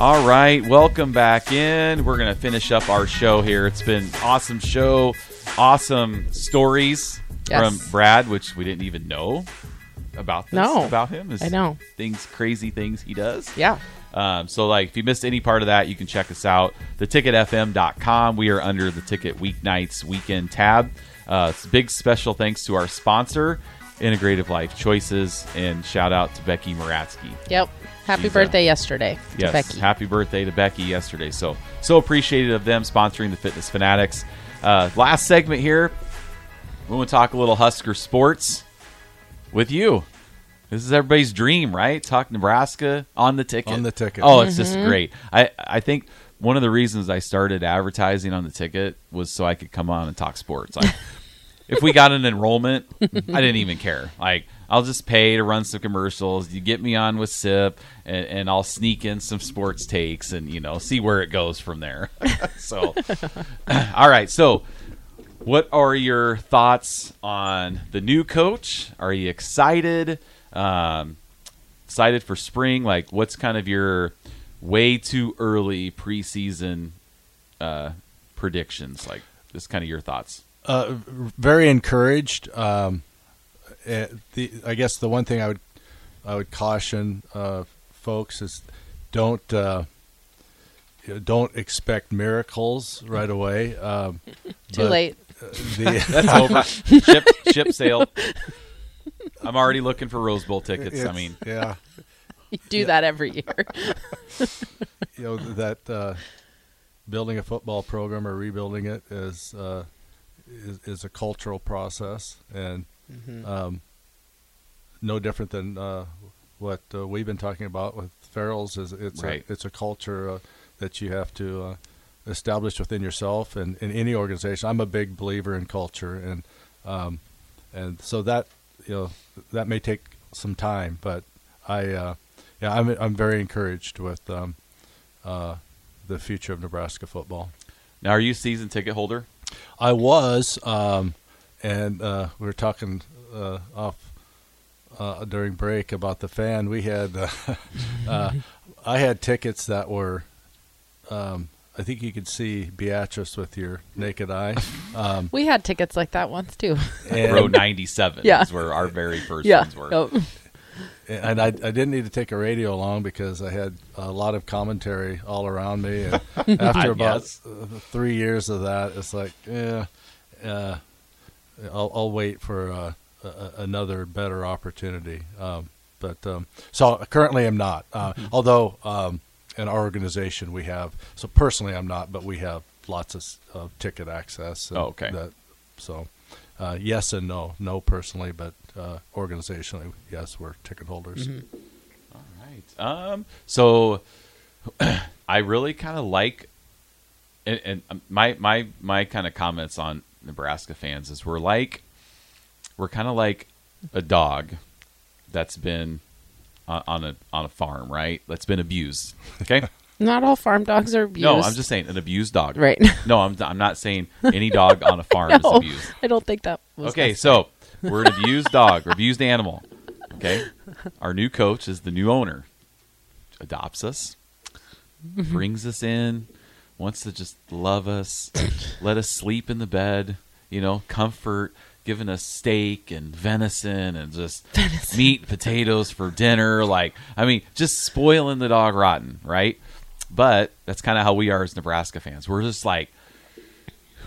All right, welcome back in. We're going to finish up our show here. It's been awesome show, awesome stories Yes. from Brad, which we didn't even know about this, No. about him. I know. things, crazy things he does. Yeah. Um, so, like, if you missed any part of that, you can check us out. Theticketfm.com. We are under the Ticket Weeknights Weekend tab. Uh, big special thanks to our sponsor, Integrative Life Choices, and shout out to Becky Moratsky. Yep. Happy She's, uh, birthday yesterday to Yes, Becky. happy birthday to Becky yesterday. So, so appreciated of them sponsoring the Fitness Fanatics. Uh, last segment here, we want to talk a little Husker sports with you. This is everybody's dream, right? Talk Nebraska on the ticket. On the ticket. Oh, it's just great. I I think one of the reasons I started advertising on the ticket was so I could come on and talk sports. Like, if we got an enrollment, I didn't even care. Like, I'll just pay to run some commercials. You get me on with SIP, and, and I'll sneak in some sports takes, and you know, see where it goes from there. so, all right. So, what are your thoughts on the new coach? Are you excited? Um, excited for spring? Like, what's kind of your way too early preseason uh, predictions? Like, just kind of your thoughts. Uh, very encouraged. Um, eh, the I guess the one thing I would I would caution uh, folks is don't uh, don't expect miracles right away. Um, Too but, late. uh, the, That's over. ship ship sailed. I'm already looking for Rose Bowl tickets. I mean, yeah, You do that every year. you know that uh, building a football program or rebuilding it is uh, is, is a cultural process and um, no different than uh, what uh, we've been talking about with Farrell's. Is it's Right. a, it's a culture uh, that you have to uh, establish within yourself and in any organization. I'm a big believer in culture and um, and so that you know that may take some time, but I uh, yeah I'm I'm very encouraged with um, uh, the future of Nebraska football. now are you a season ticket holder? I was, um, and uh, we were talking uh, off uh, during break about the fan. We had, uh, uh, I had tickets that were, um, I think you could see Beatrice with your naked eye. Um, We had tickets like that once too. and, Row 97 Yeah. is where our very first yeah. ones were. Yep. and I, I didn't need to take a radio along because I had a lot of commentary all around me. And after about Yes. uh, three years of that, it's like, yeah, uh, I'll, I'll wait for uh, a, another better opportunity. Um, but um, so currently, I'm not. Uh, Although um, in our organization we have, so personally I'm not, but we have lots of uh, ticket access. and Oh, okay. That, so uh, yes and no. No personally, but uh, organizationally, yes, we're ticket holders. All right. Um. So, I really kind of like, and, and um, my my my kind of comments on Nebraska fans is we're like, we're kind of like a dog that's been on, on a on a farm, right? That's been abused. Okay. Not all farm dogs are abused. no, I'm just saying an abused dog. Right. No, I'm I'm not saying any dog on a farm is abused. I don't think that was Okay, necessary. so we're an abused dog, or abused animal. Okay, our new coach is the new owner. Adopts us, mm-hmm. brings us in, wants to just love us, let us sleep in the bed. You know, comfort, giving us steak and venison and just meat, potatoes for dinner. Like, I mean, just spoiling the dog rotten, right? But that's kind of how we are as Nebraska fans. We're just like,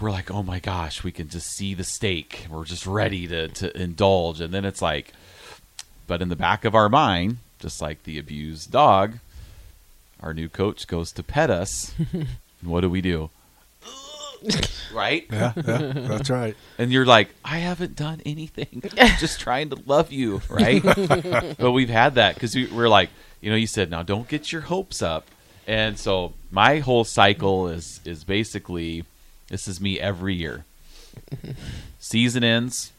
we're like, oh my gosh, we can just see the steak. We're just ready to, to indulge. And then it's like, but in the back of our mind, just like the abused dog, our new coach goes to pet us. and what do we do? right? Yeah, yeah, that's right. And you're like, I haven't done anything. I'm just trying to love you, right? but we've had that because we, we're like, you know, you said, now don't get your hopes up. And so my whole cycle is is basically this is me every year. Season ends.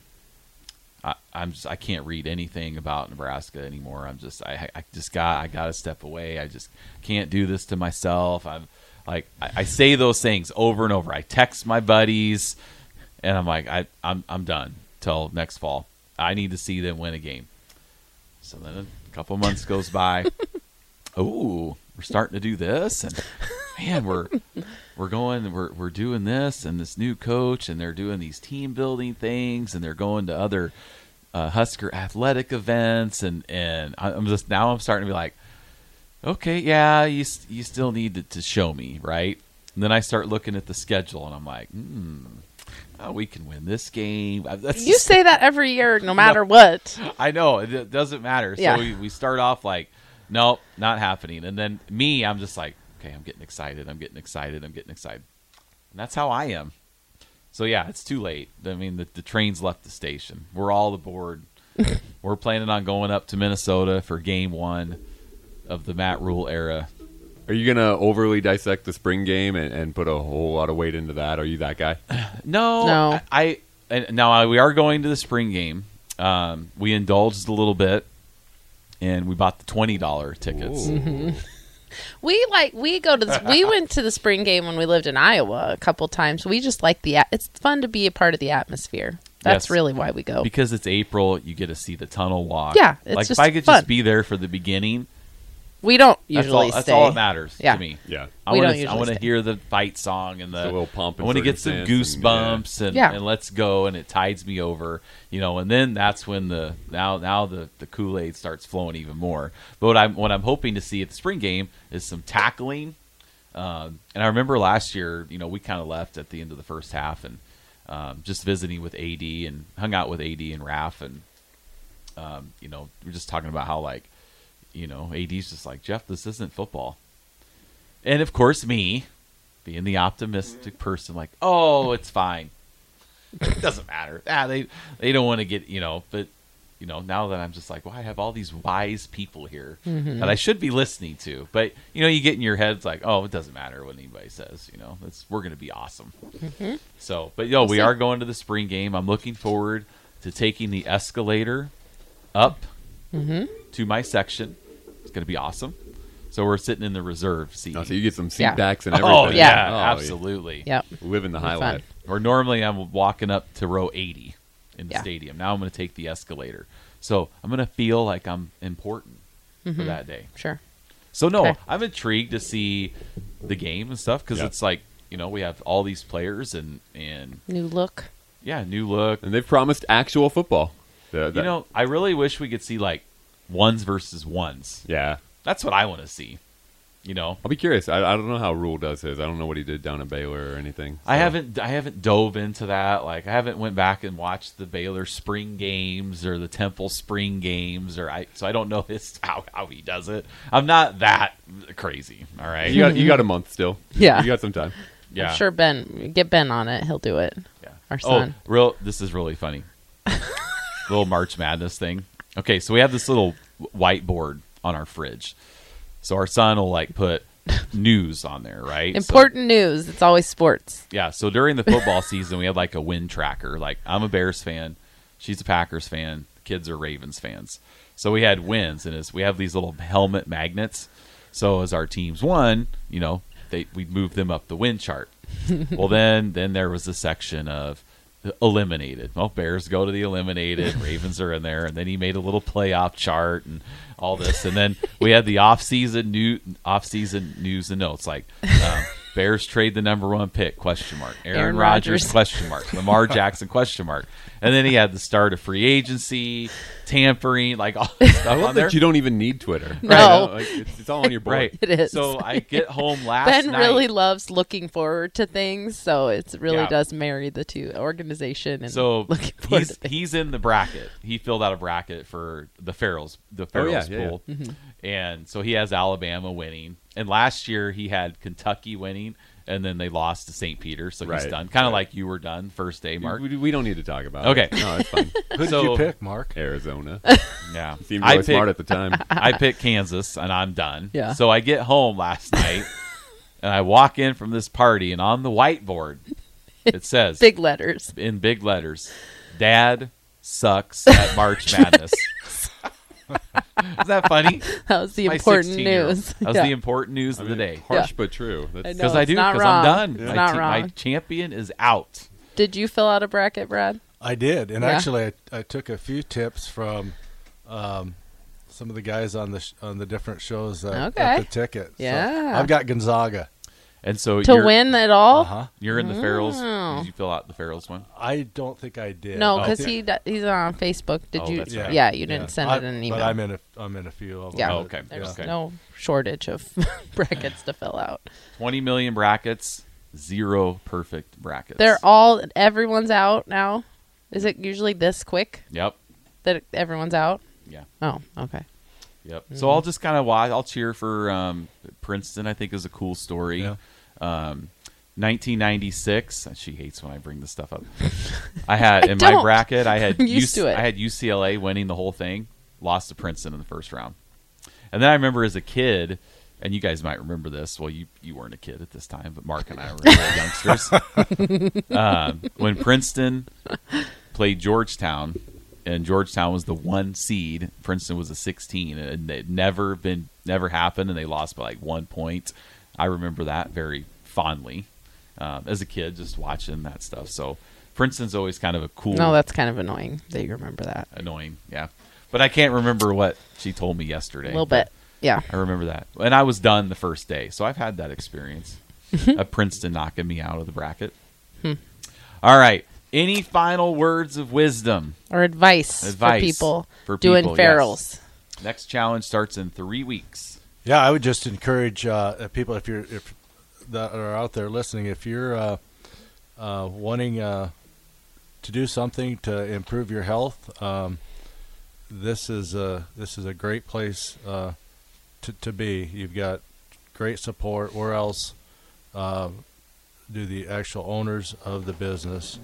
I, I'm just I can't read anything about Nebraska anymore. I'm just I I just got I got to step away. I just can't do this to myself. I'm like I, I say those things over and over. I text my buddies, and I'm like I I'm I'm done till next fall. I need to see them win a game. So then a couple months goes by. Ooh, we're starting to do this, and man, we're we're going, we're we're doing this, and this new coach, and they're doing these team building things, and they're going to other uh, Husker athletic events, and and I'm just now I'm starting to be like, okay, yeah, you you still need to, to show me, right? And then I start looking at the schedule, and I'm like, hmm, oh, we can win this game. That's You just- say that every year, no matter what. I know it, doesn't matter. Yeah. So we, we start off like, nope, not happening. And then me, I'm just like, okay, I'm getting excited. I'm getting excited. I'm getting excited. And that's how I am. So yeah, it's too late. I mean, the, the train's left the station. We're all aboard. We're planning on going up to Minnesota for game one of the Matt Rhule era. Are you gonna overly dissect the spring game and, and put a whole lot of weight into that? Are you that guy? No, No. I, I and now I, we are going to the spring game. Um, we indulged a little bit, and we bought the twenty dollar tickets. We like we go to the, we went to the spring game when we lived in Iowa a couple times. We just like the it's fun to be a part of the atmosphere. That's Yes. really why we go. because it's April, you get to see the tunnel walk. Yeah, it's like if I could fun. just be there for the beginning, we don't that's usually all. That's all that matters Yeah. to me. Yeah. I We want don't to. I usually want to stay. hear the fight song and the. a little pomp I and want to get some circumstance and- goosebumps and, Yeah. and let's go, and it tides me over, you know. And then that's when the now now the the Kool Aid starts flowing even more. But what I'm what I'm hoping to see at the spring game is some tackling. Um, and I remember last year, you know, we kind of left at the end of the first half and um, just visiting with AD and hung out with AD and Raf and um, you know, we're just talking about how like, you know, AD's just like Jeff, this isn't football, and of course me, being the optimistic person, like, oh, it's fine, it doesn't matter. Ah, they they don't want to get you know, but you know, now that I'm just like, well, I have all these wise people here mm-hmm. that I should be listening to, but you know, you get in your head, it's like, oh, it doesn't matter what anybody says, you know, it's we're gonna be awesome. Mm-hmm. So, but yo, we see. are going to the spring game. I'm looking forward to taking the escalator up mm-hmm. to my section. It's going to be awesome. So we're sitting in the reserve seat. Oh, so you get some seat Yeah. backs and oh, everything. oh yeah, Yeah. Oh, absolutely. Yep. Living the high Fun. life. Or normally I'm walking up to row 80 in the Yeah. stadium. Now I'm going to take the escalator. So I'm going to feel like I'm important for mm-hmm. that day. Sure. So no, Okay. I'm intrigued to see the game and stuff because Yeah. it's like you know we have all these players and and New look. yeah, new look. And they've promised actual football. The- You know, I really wish we could see like ones versus ones. yeah. That's what I want to see. You know, I'll be curious. I, I don't know how Rhule does his. I don't know what he did down at Baylor or anything. I haven't I haven't dove into that. Like I haven't went back and watched the Baylor spring games or the Temple spring games or I so I don't know his how how he does it. I'm not that crazy. All right. You got you got a month still. Yeah. You got some time. yeah. I'm sure Ben get Ben on it. He'll do it. Yeah. Our oh, son. Oh, real. This is really funny. little March Madness thing. Okay, so we have this little whiteboard on our fridge. So our son will like put news on there, right? So- Important news. It's always sports. yeah. So during the football season, we had like a win tracker. Like I'm a Bears fan, she's a Packers fan, the kids are Ravens fans. So we had wins, and as we have these little helmet magnets. So as our teams won, you know, they we moved them up the win chart. well, then then there was a section of eliminated. Well, Bears go to the eliminated. Ravens are in there, and then he made a little playoff chart and all this, and then we had the off season new off season news and notes like. Um, Bears trade the number one pick? Question mark. Aaron, Aaron Rodgers? Rodgers. Question mark. Lamar Jackson? Question mark. And then he had the start of free agency, tampering, like all this stuff I love on there. that you don't even need Twitter. No. You like, it's, it's all on your board. Right. It is. So I get home last Ben night. really loves looking forward to things, so it really Yeah. does marry the two organization and So looking forward he's to things. he's in the bracket. He filled out a bracket for the Farrells, the Oh, yeah, Farrells yeah, pool, Mm-hmm. and so he has Alabama winning. And last year he had Kentucky winning, and then they lost to St. Peter, so he's done. Kind of right. like you were done first day, Mark. We, we don't need to talk about Okay. it. No, it's fine. Who did So- you pick, Mark? Arizona. Yeah, Seemed I really picked- smart at the time. I picked Kansas, and I'm done. Yeah. So I get home last night, and I walk in from this party, and on the whiteboard it says Big letters. in big letters, "Dad sucks at March Madness." Is that funny? That was the My important 16-year-old. news. That was Yeah. the important news I of the mean, day. Harsh Yeah. but true. That's, know. Because I it's do, not because I'm wrong. done. It's My, not te- my wrong. champion is out. Did you fill out a bracket, Brad? I did, and Yeah. actually, I, I took a few tips from um, some of the guys on the sh- on the different shows that Okay. the ticket. So Yeah. I've got Gonzaga. And so to you're, win it all. Uh huh. you're in the Farrells. Oh. Did you fill out the Farrells one? I don't think I did. No, because he d- he's on Facebook. Did Oh, you? that's Yeah, right. you didn't yeah. send I- it in an email. But I'm in a I'm in a few of them. Yeah. Oh, okay. There's Okay. no shortage of brackets to fill out. 20 million brackets, zero perfect brackets. They're all everyone's out now. Is it usually this quick Yep. that everyone's out? Yeah. Oh, okay. Yep. Mm-hmm. So I'll just kind of watch. I'll cheer for um, Princeton. I think is a cool story. Yeah. Um, 1996. She hates when I bring this stuff up. I had in my don't. bracket. I had I'm used to it. I had UCLA winning the whole thing. Lost to Princeton in the first round. And then I remember as a kid, and you guys might remember this. Well, you you weren't a kid at this time, but Mark and I were youngsters. um, when Princeton played Georgetown, and Georgetown was the one seed. Princeton was a 16, and it never been never happened, and they lost by like one point. I remember that very fondly um, as a kid, just watching that stuff. So Princeton's always kind of a cool, No, that's kind of annoying that you remember that. annoying, yeah. But I can't remember what she told me yesterday. A little bit. Yeah. I remember that, and I was done the first day, so I've had that experience of Princeton knocking me out of the bracket. Hmm. All right. Any final words of wisdom? Or advice, Advice for people for doing people, Farrell's. Next challenge starts in three weeks. Yeah, I would just encourage uh, uh, people if you're if that are out there listening, if you're uh, uh, wanting uh, to do something to improve your health, um, this is a this is a great place uh, to to be. You've got great support. Where else uh, do the actual owners of the business?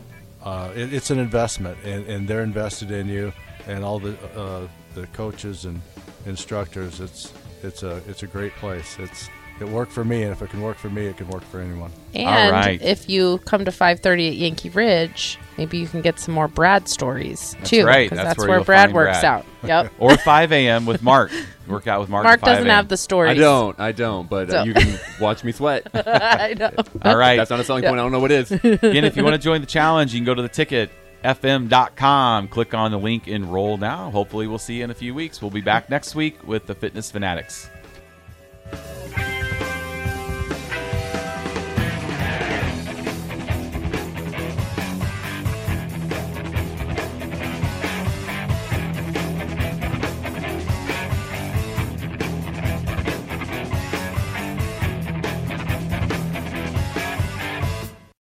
It, it's an investment, and, and they're invested in you, and all the the coaches and instructors. It's it's a it's a great place. It's it worked for me, and if it can work for me, it can work for anyone. And right. if you come to 5:30 at Yankee Ridge, maybe you can get some more Brad stories That's too. Right, That's that's, where where, Brad works Brad. out. Yep. Or 5 a.m. with Mark. Work out with Mark. Mark at 5 doesn't have the stories. I don't. I don't. But So- uh, you can watch me sweat. I know. All right. That's not a selling Yeah. point. I don't know what is. Again, if you want to join the challenge, you can go to the ticket fm.com, click on the link, enroll now. Hopefully, we'll see you in a few weeks. We'll be back next week with the Fitness Fanatics.